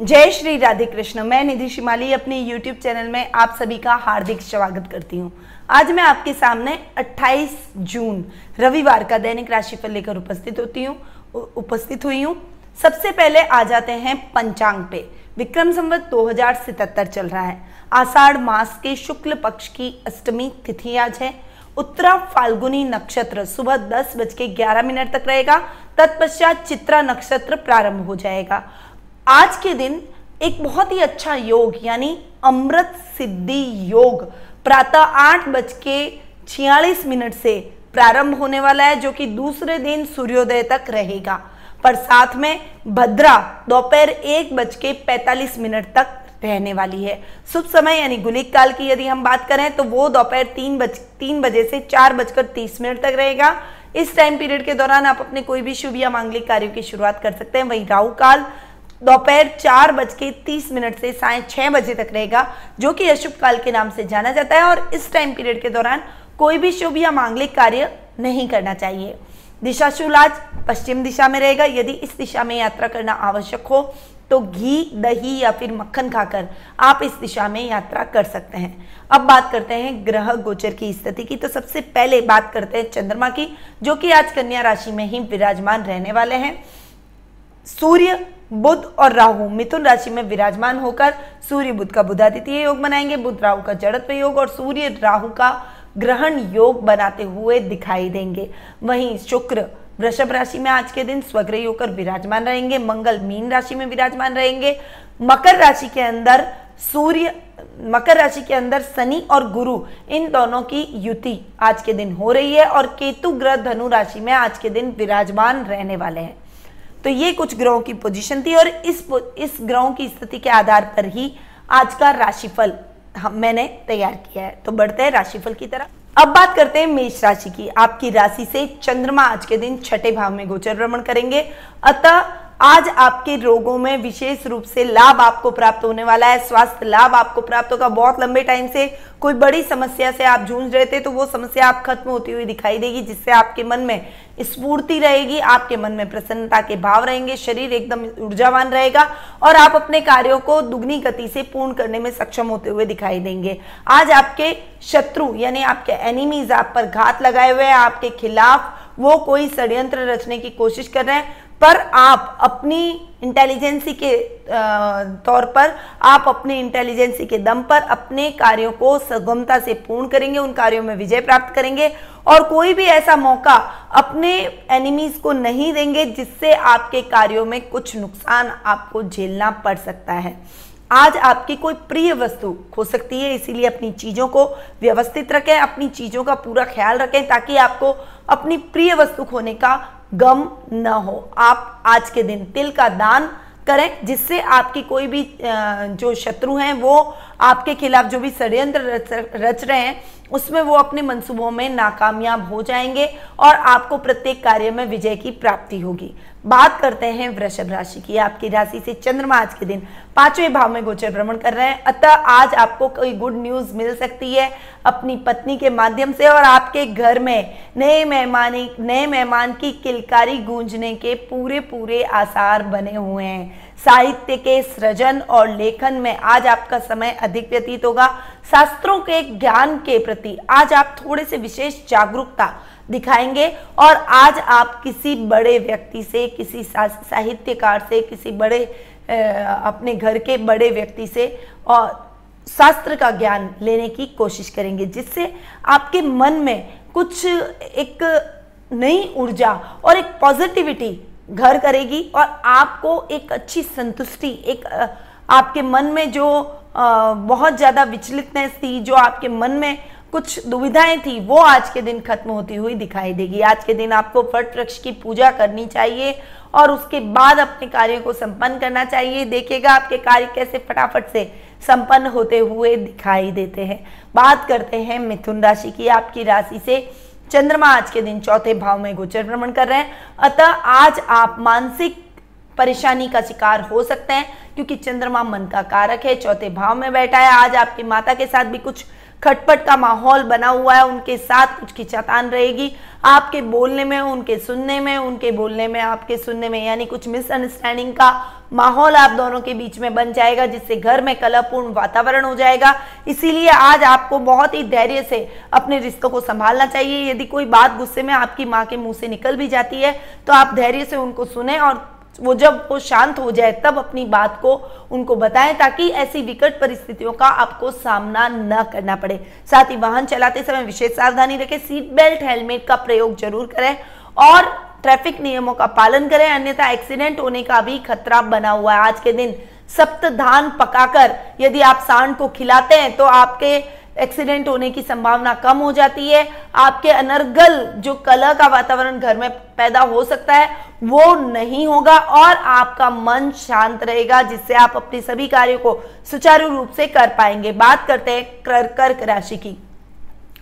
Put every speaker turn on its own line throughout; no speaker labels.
जय श्री राधे कृष्ण मैं निधि शिमाली, अपने YouTube चैनल में आप सभी का हार्दिक स्वागत करती हूँ। आज मैं आपके सामने 28 जून, रविवार का दैनिक राशिफल लेकर उपस्थित होती हूँ उपस्थित हुई हूँ। सबसे पहले आ जाते हैं पंचांग पे। विक्रम संवत दो हज़ार चल रहा है। आषाढ़ मास के शुक्ल पक्ष की अष्टमी तिथि आज है। उत्तरा फाल्गुनी नक्षत्र सुबह दस बज के ग्यारह मिनट तक रहेगा। तत्पश्चात चित्रा नक्षत्र प्रारंभ हो जाएगा। आज के दिन एक बहुत ही अच्छा योग, यानी अमृत सिद्धि योग, प्रातः आठ बज के छियालीस मिनट से प्रारंभ होने वाला है, जो कि दूसरे दिन सूर्योदय तक रहेगा। पर साथ में भद्रा दोपहर एक बज के पैतालीस मिनट तक रहने वाली है। शुभ समय, यानी गुलिक काल की यदि हम बात करें तो वो दोपहर तीन बज, तीन बजे से चार बजकर तीस मिनट तक रहेगा। इस टाइम पीरियड के दौरान आप अपने कोई भी शुभ या मांगलिक कार्यों की शुरुआत कर सकते हैं। वही राहु काल दोपहर चार बज के तीस मिनट से साय छह बजे तक रहेगा, जो कि अशुभ काल के नाम से जाना जाता है और इस टाइम पीरियड के दौरान कोई भी शुभ या मांगलिक कार्य नहीं करना चाहिए। दिशाशूल आज पश्चिम दिशा में रहेगा। यदि इस दिशा में यात्रा करना आवश्यक हो तो घी, दही या फिर मक्खन खाकर आप इस दिशा में यात्रा कर सकते हैं। अब बात करते हैं ग्रह गोचर की स्थिति की। तो सबसे पहले बात करते हैं चंद्रमा की, जो कि आज कन्या राशि में ही विराजमान रहने वाले हैं। सूर्य बुध और राहु मिथुन राशि में विराजमान होकर सूर्य बुध का बुधादित्य योग बनाएँगे बुध राहु का जड़त्व योग और सूर्य राहु का ग्रहण योग बनाते हुए दिखाई देंगे। वहीं शुक्र वृषभ राशि में आज के दिन स्वग्रही होकर विराजमान रहेंगे, मंगल मीन राशि में विराजमान रहेंगे। मकर राशि के अंदर सूर्य, मकर राशि के अंदर शनि और गुरु, इन दोनों की युति आज के दिन हो रही है और केतु ग्रह धनु राशि में आज के दिन विराजमान रहने वाले हैं। तो ये कुछ ग्रहों की पोजीशन थी और इस इस ग्रहों की स्थिति के आधार पर ही आज का राशिफल हम, मैंने तैयार किया है। तो बढ़ते हैं राशिफल की तरफ़। अब बात करते हैं मेष राशि की। आपकी राशि से चंद्रमा आज के दिन छठे भाव में गोचर भ्रमण करेंगे। अतः आज आपके रोगों में विशेष रूप से लाभ आपको प्राप्त होने वाला है, स्वास्थ्य लाभ आपको प्राप्त होगा। बहुत लंबे टाइम से कोई बड़ी समस्या से आप जूझ रहे थे तो वो समस्या आप खत्म होती हुई दिखाई देगी, जिससे आपके मन में स्फूर्ति रहेगी, आपके मन में प्रसन्नता के भाव रहेंगे, शरीर एकदम ऊर्जावान रहेगा और आप अपने कार्यों को दुगनी गति से पूर्ण करने में सक्षम होते हुए दिखाई देंगे। आज आपके शत्रु, यानी आपके एनिमीज आप पर घात लगाए हुए हैं, आपके खिलाफ वो कोई षड्यंत्र रचने की कोशिश कर रहे हैं पर आप अपनी इंटेलिजेंसी के तौर पर आप अपने इंटेलिजेंसी के दम पर अपने कार्यों को सुगमता से पूर्ण करेंगे, उन कार्यों में विजय प्राप्त करेंगे और कोई भी ऐसा मौका अपने एनिमीज को नहीं देंगे जिससे आपके कार्यों में कुछ नुकसान आपको झेलना पड़ सकता है। आज आपकी कोई प्रिय वस्तु खो सकती है, इसीलिए अपनी चीज़ों को व्यवस्थित रखें, अपनी चीज़ों का पूरा ख्याल रखें ताकि आपको अपनी प्रिय वस्तु खोने का गम न हो। आप आज के दिन तिल का दान करें, जिससे आपकी कोई भी जो शत्रु हैं, वो आपके खिलाफ जो भी षड्यंत्र रच रहे हैं उसमें वो अपने मंसूबों में नाकामयाब हो जाएँगे और आपको प्रत्येक कार्य में विजय की प्राप्ति होगी। बात करते हैं वृषभ राशि की। आपकी राशि से चंद्रमा आज के दिन पाँचवें भाव में गोचर भ्रमण कर रहे हैं। अतः आज आपको कोई गुड न्यूज़ मिल सकती है अपनी पत्नी के माध्यम से और आपके घर में नए मेहमानी, नए मेहमान की किलकारी गूंजने के पूरे पूरे आसार बने हुए हैं। साहित्य के सृजन और लेखन में आज आपका समय अधिक व्यतीत होगा। शास्त्रों के ज्ञान के प्रति आज आप थोड़े से विशेष जागरूकता दिखाएँगे और आज आप किसी बड़े व्यक्ति से, किसी साहित्यकार से, किसी बड़े अपने घर के बड़े व्यक्ति से और शास्त्र का ज्ञान लेने की कोशिश करेंगे, जिससे आपके मन में कुछ एक नई ऊर्जा और एक पॉजिटिविटी घर करेगी और आपको एक अच्छी संतुष्टि, एक आपके मन में जो बहुत ज़्यादा विचलितनेस थी, जो आपके मन में कुछ दुविधाएँ थी, वो आज के दिन खत्म होती हुई दिखाई देगी। आज के दिन आपको फट वृक्ष की पूजा करनी चाहिए और उसके बाद अपने कार्यों को संपन्न करना चाहिए। देखिएगा, आपके कार्य कैसे फटाफट से संपन्न होते हुए दिखाई देते हैं। बात करते हैं मिथुन राशि की। आपकी राशि से चंद्रमा आज के दिन चौथे भाव में गोचर भ्रमण कर रहे हैं। अतः आज आप मानसिक परेशानी का शिकार हो सकते हैं, क्योंकि चंद्रमा मन का कारक है, चौथे भाव में बैठा है आज आपकी माता के साथ भी कुछ खटपट का माहौल बना हुआ है, उनके साथ कुछ खिंचातान रहेगी। आपके बोलने में, उनके सुनने में, उनके बोलने में, आपके सुनने में, यानी कुछ मिसअंडरस्टैंडिंग का माहौल आप दोनों के बीच में बन जाएगा, जिससे घर में कलापूर्ण वातावरण हो जाएगा। इसीलिए आज आपको बहुत ही धैर्य से अपने रिश्तों को संभालना चाहिए। यदि कोई बात गुस्से में आपकी माँ के मुँह से निकल भी जाती है तो आप धैर्य से उनको सुने और वो जब वो शांत हो जाए, तब अपनी बात को उनको बताएँ ताकि ऐसी विकट परिस्थितियों का आपको सामना न करना पड़े। साथ ही वाहन चलाते समय विशेष सावधानी रखें सीट बेल्ट हेलमेट का प्रयोग ज़रूर करें और ट्रैफ़िक नियमों का पालन करें। अन्यथा एक्सीडेंट होने का भी खतरा बना हुआ है। आज के दिन सप्त धान पकाकर यदि आप सांड को खिलाते हैं तो आपके एक्सीडेंट होने की संभावना कम हो जाती है। आपके अनर्गल जो कला का वातावरण घर में पैदा हो सकता है वो नहीं होगा और आपका मन शांत रहेगा जिससे आप अपने सभी कार्यों को सुचारू रूप से कर पाएँगे। बात करते हैं कर्क राशि की।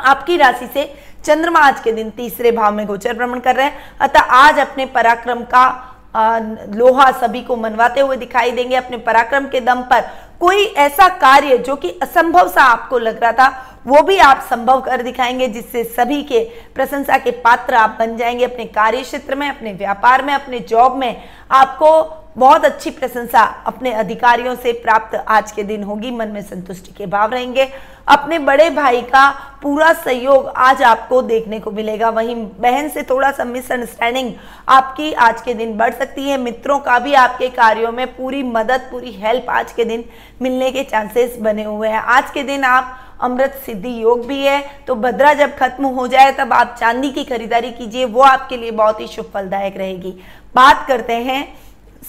आपकी राशि से चंद्रमा आज के दिन तीसरे भाव में गोचर भ्रमण कर रहे हैं। अतः आज अपने पराक्रम का आ, लोहा सभी को मनवाते हुए दिखाई देंगे। अपने पराक्रम के दम पर कोई ऐसा कार्य जो कि असंभव सा आपको लग रहा था, वो भी आप संभव कर दिखाएँगे, जिससे सभी के प्रशंसा के पात्र आप बन जाएँगे, अपने कार्य क्षेत्र में, अपने व्यापार में, अपने जॉब में। आपको बहुत अच्छी प्रशंसा अपने अधिकारियों से प्राप्त आज के दिन होगी। मन में संतुष्टि के भाव रहेंगे। अपने बड़े भाई का पूरा सहयोग आज आपको देखने को मिलेगा। वहीं बहन से थोड़ा सा मिसअंडरस्टैंडिंग आपकी आज के दिन बढ़ सकती है। मित्रों का भी आपके कार्यों में पूरी मदद, पूरी हेल्प आज के दिन मिलने के चांसेस बने हुए हैं। आज के दिन आप अमृत सिद्धि योग भी है तो भद्रा जब खत्म हो जाए, तब आप चांदी की खरीदारी कीजिए। वो आपके लिए बहुत ही शुभ फलदायक रहेगी। बात करते हैं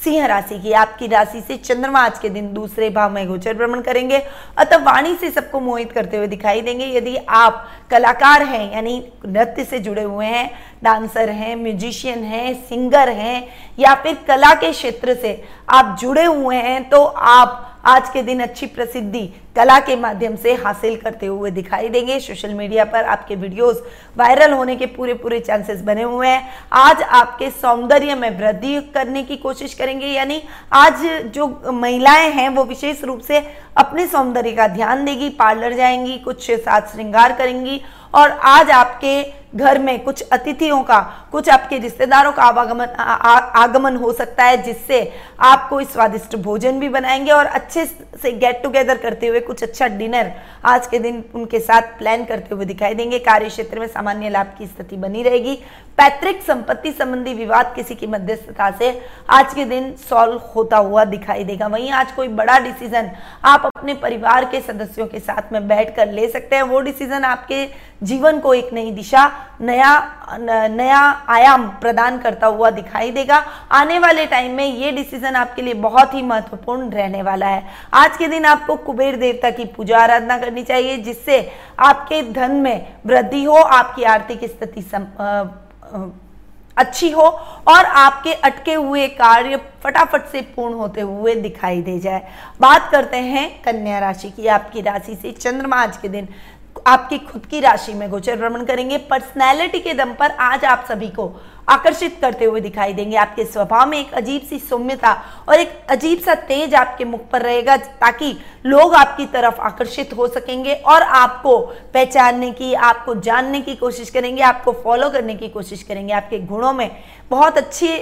सिंह राशि की। आपकी राशि से चंद्रमा आज के दिन दूसरे भाव में गोचर भ्रमण करेंगे। अतः वाणी से सबको मोहित करते हुए दिखाई देंगे। यदि आप कलाकार हैं, यानी नृत्य से जुड़े हुए हैं, डांसर हैं, म्यूजिशियन हैं, सिंगर हैं, या फिर कला के क्षेत्र से आप जुड़े हुए हैं तो आप आज के दिन अच्छी प्रसिद्धि कला के माध्यम से हासिल करते हुए दिखाई देंगे। सोशल मीडिया पर आपके वीडियोस वायरल होने के पूरे पूरे चांसेस बने हुए हैं। आज आपके सौंदर्य में वृद्धि करने की कोशिश करेंगे, यानी आज जो महिलाएँ हैं, वो विशेष रूप से अपने सौंदर्य का ध्यान देगी, पार्लर जाएँगी, कुछ साथ श्रृंगार करेंगी और आज आपके घर में कुछ अतिथियों का, कुछ आपके रिश्तेदारों का आवागमन आगमन हो सकता है, जिससे आप कोई स्वादिष्ट भोजन भी बनाएँगे और अच्छे से गेट टुगेदर करते हुए कुछ अच्छा डिनर आज के दिन उनके साथ प्लान करते हुए दिखाई देंगे। कार्य क्षेत्र में सामान्य लाभ की स्थिति बनी रहेगी। पैतृक संपत्ति संबंधी विवाद किसी की मध्यस्थता से आज के दिन सॉल्व होता हुआ दिखाई देगा। वहीं आज कोई बड़ा डिसीज़न आप अपने परिवार के सदस्यों के साथ में बैठ कर ले सकते हैं। वो डिसीज़न आपके जीवन को एक नई दिशा नया न, नया आयाम प्रदान करता हुआ दिखाई देगा। आने वाले टाइम में ये डिसीज़न आपके लिए बहुत ही महत्वपूर्ण रहने वाला है। आज के दिन आपको कुबेर देवता की पूजा आराधना करनी चाहिए जिससे आपके धन में वृद्धि हो आपकी आर्थिक स्थिति अच्छी हो और आपके अटके हुए कार्य फटाफट से पूर्ण होते हुए दिखाई दे जाए। बात करते हैं कन्या राशि की। आपकी राशि से चंद्रमा आज के दिन आपकी खुद की राशि में गोचर भ्रमण करेंगे। पर्सनैलिटी के दम पर आज आप सभी को आकर्षित करते हुए दिखाई देंगे। आपके स्वभाव में एक अजीब सी सौम्यता और एक अजीब सा तेज आपके मुख पर रहेगा, ताकि लोग आपकी तरफ़ आकर्षित हो सकेंगे और आपको पहचानने की, आपको जानने की कोशिश करेंगे, आपको फॉलो करने की कोशिश करेंगे। आपके गुणों में बहुत अच्छी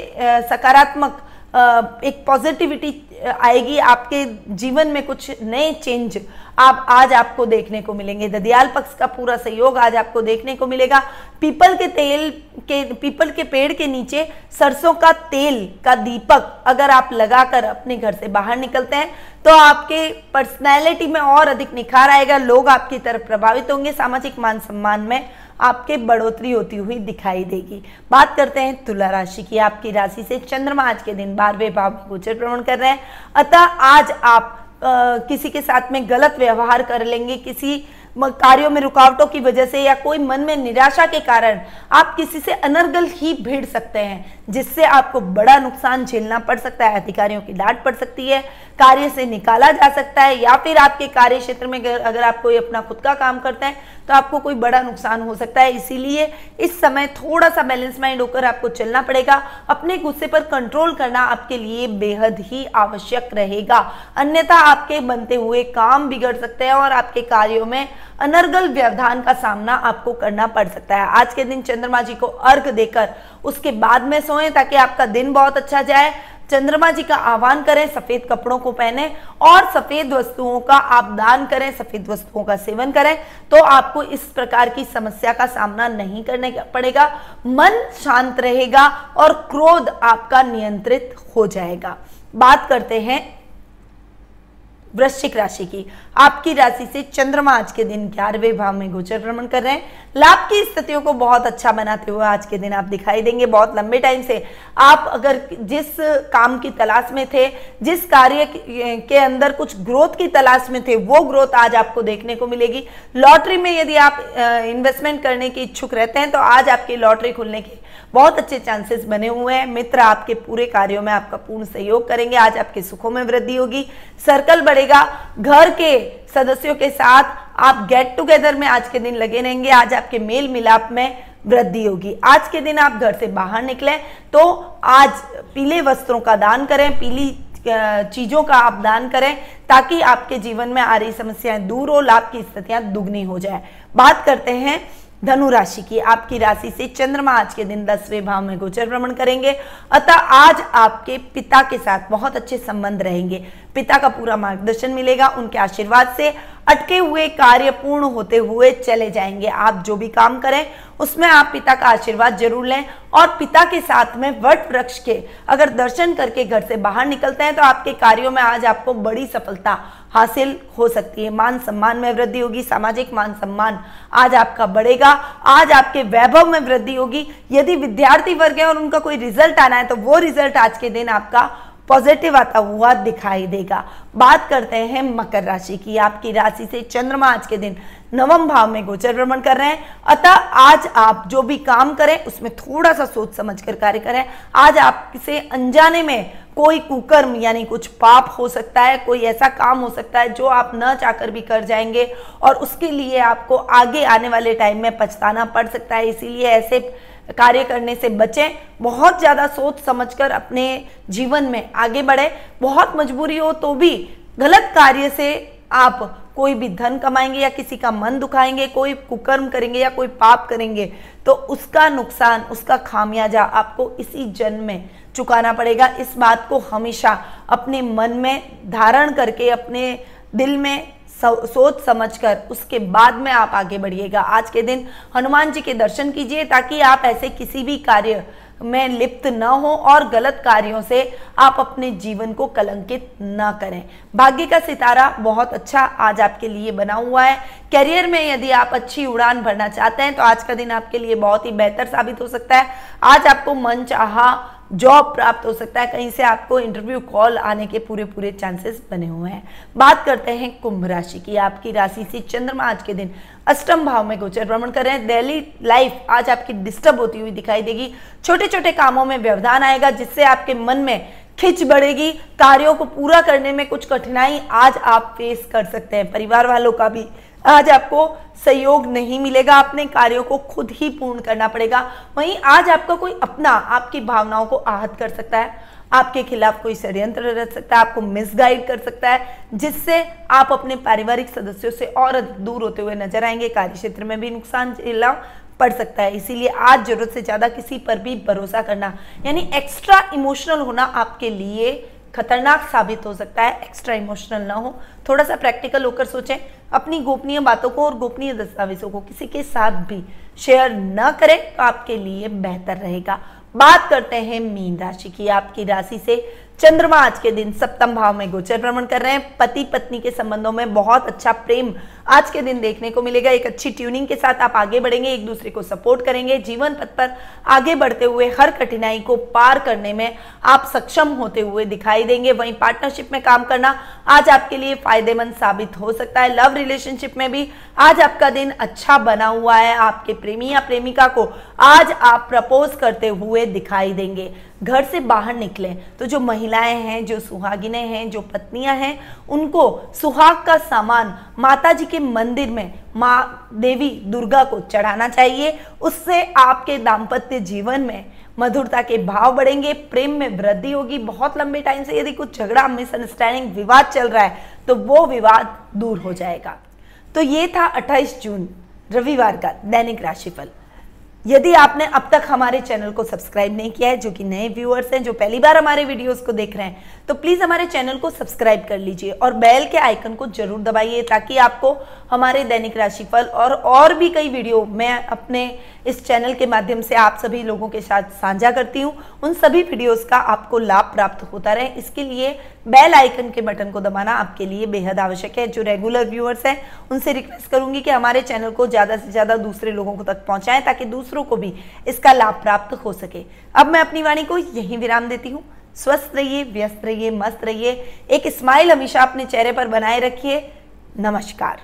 सकारात्मक एक पॉजिटिविटी आएगी, आपके जीवन में कुछ नए चेंज आप आज आपको देखने को मिलेंगे। ददियाल पक्ष का पूरा सहयोग आज आपको देखने को मिलेगा। पीपल के तेल के पीपल के पेड़ के नीचे सरसों का तेल का दीपक अगर आप लगाकर अपने घर से बाहर निकलते हैं तो आपके पर्सनैलिटी में और अधिक निखार आएगा, लोग आपकी तरफ़ प्रभावित होंगे सामाजिक मान सम्मान में। आपके बढ़ोतरी होती हुई दिखाई देगी। बात करते हैं तुला राशि की। आपकी राशि से चंद्रमा आज के दिन बारहवें भाव में गोचर भ्रमण कर रहे हैं। अतः आज आप आ, किसी के साथ में गलत व्यवहार कर लेंगे। किसी कार्यों में रुकावटों की वजह से या कोई मन में निराशा के कारण आप किसी से अनर्गल ही भिड़ सकते हैं। जिससे आपको बड़ा नुकसान झेलना पड़ सकता है, अधिकारियों की डांट पड़ सकती है, कार्य से निकाला जा सकता है, या फिर आपके कार्य क्षेत्र में अगर आप कोई अपना खुद का काम करते हैं तो आपको कोई बड़ा नुकसान हो सकता है। इसीलिए इस समय थोड़ा सा बैलेंस माइंड होकर आपको चलना पड़ेगा। अपने गुस्से पर कंट्रोल करना आपके लिए बेहद ही आवश्यक रहेगा। अन्यथा आपके बनते हुए काम बिगड़ सकते हैं और आपके कार्यों में अनर्गल व्यवधान का सामना आपको करना पड़ सकता है। आज के दिन चंद्रमा जी को अर्घ देकर उसके बाद में सोएँ ताकि आपका दिन बहुत अच्छा जाए। चंद्रमा जी का आह्वान करें, सफ़ेद कपड़ों को पहने और सफ़ेद वस्तुओं का आप दान करें, सफ़ेद वस्तुओं का सेवन करें तो आपको इस प्रकार की समस्या का सामना नहीं करने पड़ेगा। मन शांत रहेगा और क्रोध आपका नियंत्रित हो जाएगा। बात करते हैं वृश्चिक राशि की। आपकी राशि से चंद्रमा आज के दिन ग्यारहवें भाव में गोचर भ्रमण कर रहे हैं। लाभ की स्थितियों को बहुत अच्छा बनाते हुए आज के दिन आप दिखाई देंगे बहुत लंबे टाइम से। आप अगर जिस काम की तलाश में थे, जिस कार्य के अंदर कुछ ग्रोथ की तलाश में थे, वो ग्रोथ आज आपको देखने को मिलेगी। लॉटरी में यदि आप इन्वेस्टमेंट करने के इच्छुक रहते हैं तो आज आपकी लॉटरी खुलने की बहुत अच्छे चांसेस बने हुए हैं। मित्र आपके पूरे कार्यों में आपका पूर्ण सहयोग करेंगे। आज आपके सुखों में वृद्धि होगी। सर्कल बढ़ेगा। घर के सदस्यों के साथ आप गेट टुगेदर में आज के दिन लगे रहेंगे। आज आपके मेल मिलाप में वृद्धि होगी। आज के दिन आप घर से बाहर निकले तो आज पीले वस्त्रों का दान करें, पीली चीज़ों का आप दान करें ताकि आपके जीवन में आ रही समस्याएँ दूर हो, लाभ की स्थितियाँ दुगनी हो जाए। बात करते हैं धनु राशि की आपकी राशि से चंद्रमा आज के दिन दसवें भाव में गोचर भ्रमण करेंगे। अतः आज आपके पिता के साथ बहुत अच्छे संबंध रहेंगे। पिता का पूरा मार्गदर्शन मिलेगा उनके आशीर्वाद से। अटके हुए कार्य पूर्ण होते हुए चले जाएँगे। आप जो भी काम करें, उसमें आप पिता का आशीर्वाद ज़रूर लें और पिता के साथ में वट वृक्ष के अगर दर्शन करके घर से बाहर निकलते हैं तो आपके कार्यों में आज आपको बड़ी सफलता हासिल हो सकती है। मान सम्मान में वृद्धि होगी, सामाजिक मान सम्मान आज आपका बढ़ेगा, आज आपके वैभव में वृद्धि होगी। यदि विद्यार्थी वर्ग है और उनका कोई रिज़ल्ट आना है तो वो रिज़ल्ट आज के दिन आपका पॉजिटिव आता हुआ दिखाई देगा। बात करते हैं मकर राशि की। आपकी राशि से चंद्रमा आज के दिन नवम भाव में गोचर भ्रमण कर रहे हैं। अतः आज आप जो भी काम करें, उसमें थोड़ा सा सोच समझ कर कार्य करें। आज आप किसे अनजाने में कोई कुकर्म यानी कुछ पाप हो सकता है, कोई ऐसा काम हो सकता है जो आप न चाहकर भी कर जाएँगे और उसके लिए आपको आगे आने वाले टाइम में पछताना पड़ सकता है। इसीलिए ऐसे कार्य करने से बचें, बहुत ज़्यादा सोच समझकर अपने जीवन में आगे बढ़े। बहुत मजबूरी हो तो भी गलत कार्य से आप कोई भी धन कमाएँगे या किसी का मन दुखाएँगे, कोई कुकर्म करेंगे या कोई पाप करेंगे तो उसका नुकसान, उसका खामियाजा आपको इसी जन्म में चुकाना पड़ेगा। इस बात को हमेशा अपने मन में धारण करके, अपने दिल में सोच समझकर उसके बाद में आप आगे बढ़िएगा। आज के दिन हनुमान जी के दर्शन कीजिए ताकि आप ऐसे किसी भी कार्य में लिप्त न हो और गलत कार्यों से आप अपने जीवन को कलंकित न करें। भाग्य का सितारा बहुत अच्छा आज आपके लिए बना हुआ है। करियर में यदि आप अच्छी उड़ान भरना चाहते हैं तो आज का दिन आपके लिए बहुत ही बेहतर साबित हो सकता है। आज आपको मन चाहा जॉब प्राप्त हो सकता है, कहीं से आपको इंटरव्यू कॉल आने के पूरे पूरे चांसेस बने हुए हैं। बात करते हैं कुंभ राशि की। आपकी राशि से चंद्रमा आज के दिन अष्टम भाव में गोचर भ्रमण कर रहे हैं। डेली लाइफ आज आपकी डिस्टर्ब होती हुई दिखाई देगी। छोटे छोटे कामों में व्यवधान आएगा, जिससे आपके मन में खिंच बढ़ेगी। कार्यों को पूरा करने में कुछ कठिनाई आज आप फेस कर सकते हैं। परिवार वालों का भी आज आपको सहयोग नहीं मिलेगा, अपने कार्यों को खुद ही पूर्ण करना पड़ेगा। वहीं आज आपका कोई अपना, आपकी भावनाओं को आहत कर सकता है। आपके खिलाफ कोई षड्यंत्र रह सकता है, आपको मिसगाइड कर सकता है, जिससे आप अपने पारिवारिक सदस्यों से और अधिक दूर होते हुए नज़र आएँगे। कार्य क्षेत्र में भी नुकसान झेलना पड़ सकता है। इसीलिए आज ज़रूरत से ज़्यादा किसी पर भी भरोसा करना, यानी एक्स्ट्रा इमोशनल होना आपके लिए खतरनाक साबित हो सकता है एक्स्ट्रा इमोशनल ना हो। थोड़ा सा प्रैक्टिकल होकर सोचें, अपनी गोपनीय बातों को और गोपनीय दस्तावेजों को किसी के साथ भी शेयर न करें तो आपके लिए बेहतर रहेगा। बात करते हैं मीन राशि की। आपकी राशि से चंद्रमा आज के दिन सप्तम भाव में गोचर भ्रमण कर रहे हैं। पति पत्नी के संबंधों में बहुत अच्छा प्रेम आज के दिन देखने को मिलेगा। एक अच्छी ट्यूनिंग के साथ आप आगे बढ़ेंगे, एक दूसरे को सपोर्ट करेंगे। जीवन पथ पर आगे बढ़ते हुए हर कठिनाई को पार करने में आप सक्षम होते हुए दिखाई देंगे। वहीं पार्टनरशिप में काम करना आज आपके लिए फ़ायदेमंद साबित हो सकता है। लव रिलेशनशिप में भी आज आपका दिन अच्छा बना हुआ है। आपके प्रेमी या प्रेमिका को आज आप प्रपोज करते हुए दिखाई देंगे। घर से बाहर निकले। तो जो महिलाएँ हैं, जो सुहागिनें हैं, जो पत्नियाँ हैं, उनको सुहाग का सामान माता जी के मंदिर में माँ देवी दुर्गा को चढ़ाना चाहिए। उससे आपके दाम्पत्य जीवन में मधुरता के भाव बढ़ेंगे, प्रेम में वृद्धि होगी। बहुत लंबे टाइम से यदि कुछ झगड़ा मिसअंडरस्टैंडिंग विवाद चल रहा है तो वो विवाद दूर हो जाएगा। तो ये था 28 जून, रविवार का दैनिक राशिफल। यदि आपने अब तक हमारे चैनल को सब्सक्राइब नहीं किया है, जो कि नए व्यूअर्स हैं, जो पहली बार हमारे वीडियोस को देख रहे हैं तो प्लीज़ हमारे चैनल को सब्सक्राइब कर लीजिए और बेल के आइकन को ज़रूर दबाइए ताकि आपको हमारे दैनिक राशिफल और और भी कई वीडियो मैं अपने इस चैनल के माध्यम से आप सभी लोगों के साथ साझा करती हूँ। उन सभी वीडियोस का आपको लाभ प्राप्त होता रहे। इसके लिए बेल आइकन के बटन को दबाना आपके लिए बेहद आवश्यक है। जो रेगुलर व्यूअर्स हैं, उनसे रिक्वेस्ट करूँगी कि हमारे चैनल को ज़्यादा से ज़्यादा दूसरे लोगों को तक पहुंचाएँ, ताकि दूसरों को भी इसका लाभ प्राप्त हो सके। अब मैं अपनी वाणी को यहीं विराम देती हूँ। स्वस्थ रहिए, व्यस्त रहिए, मस्त रहिए। एक स्माइल हमेशा अपने चेहरे पर बनाए रखिए। नमस्कार।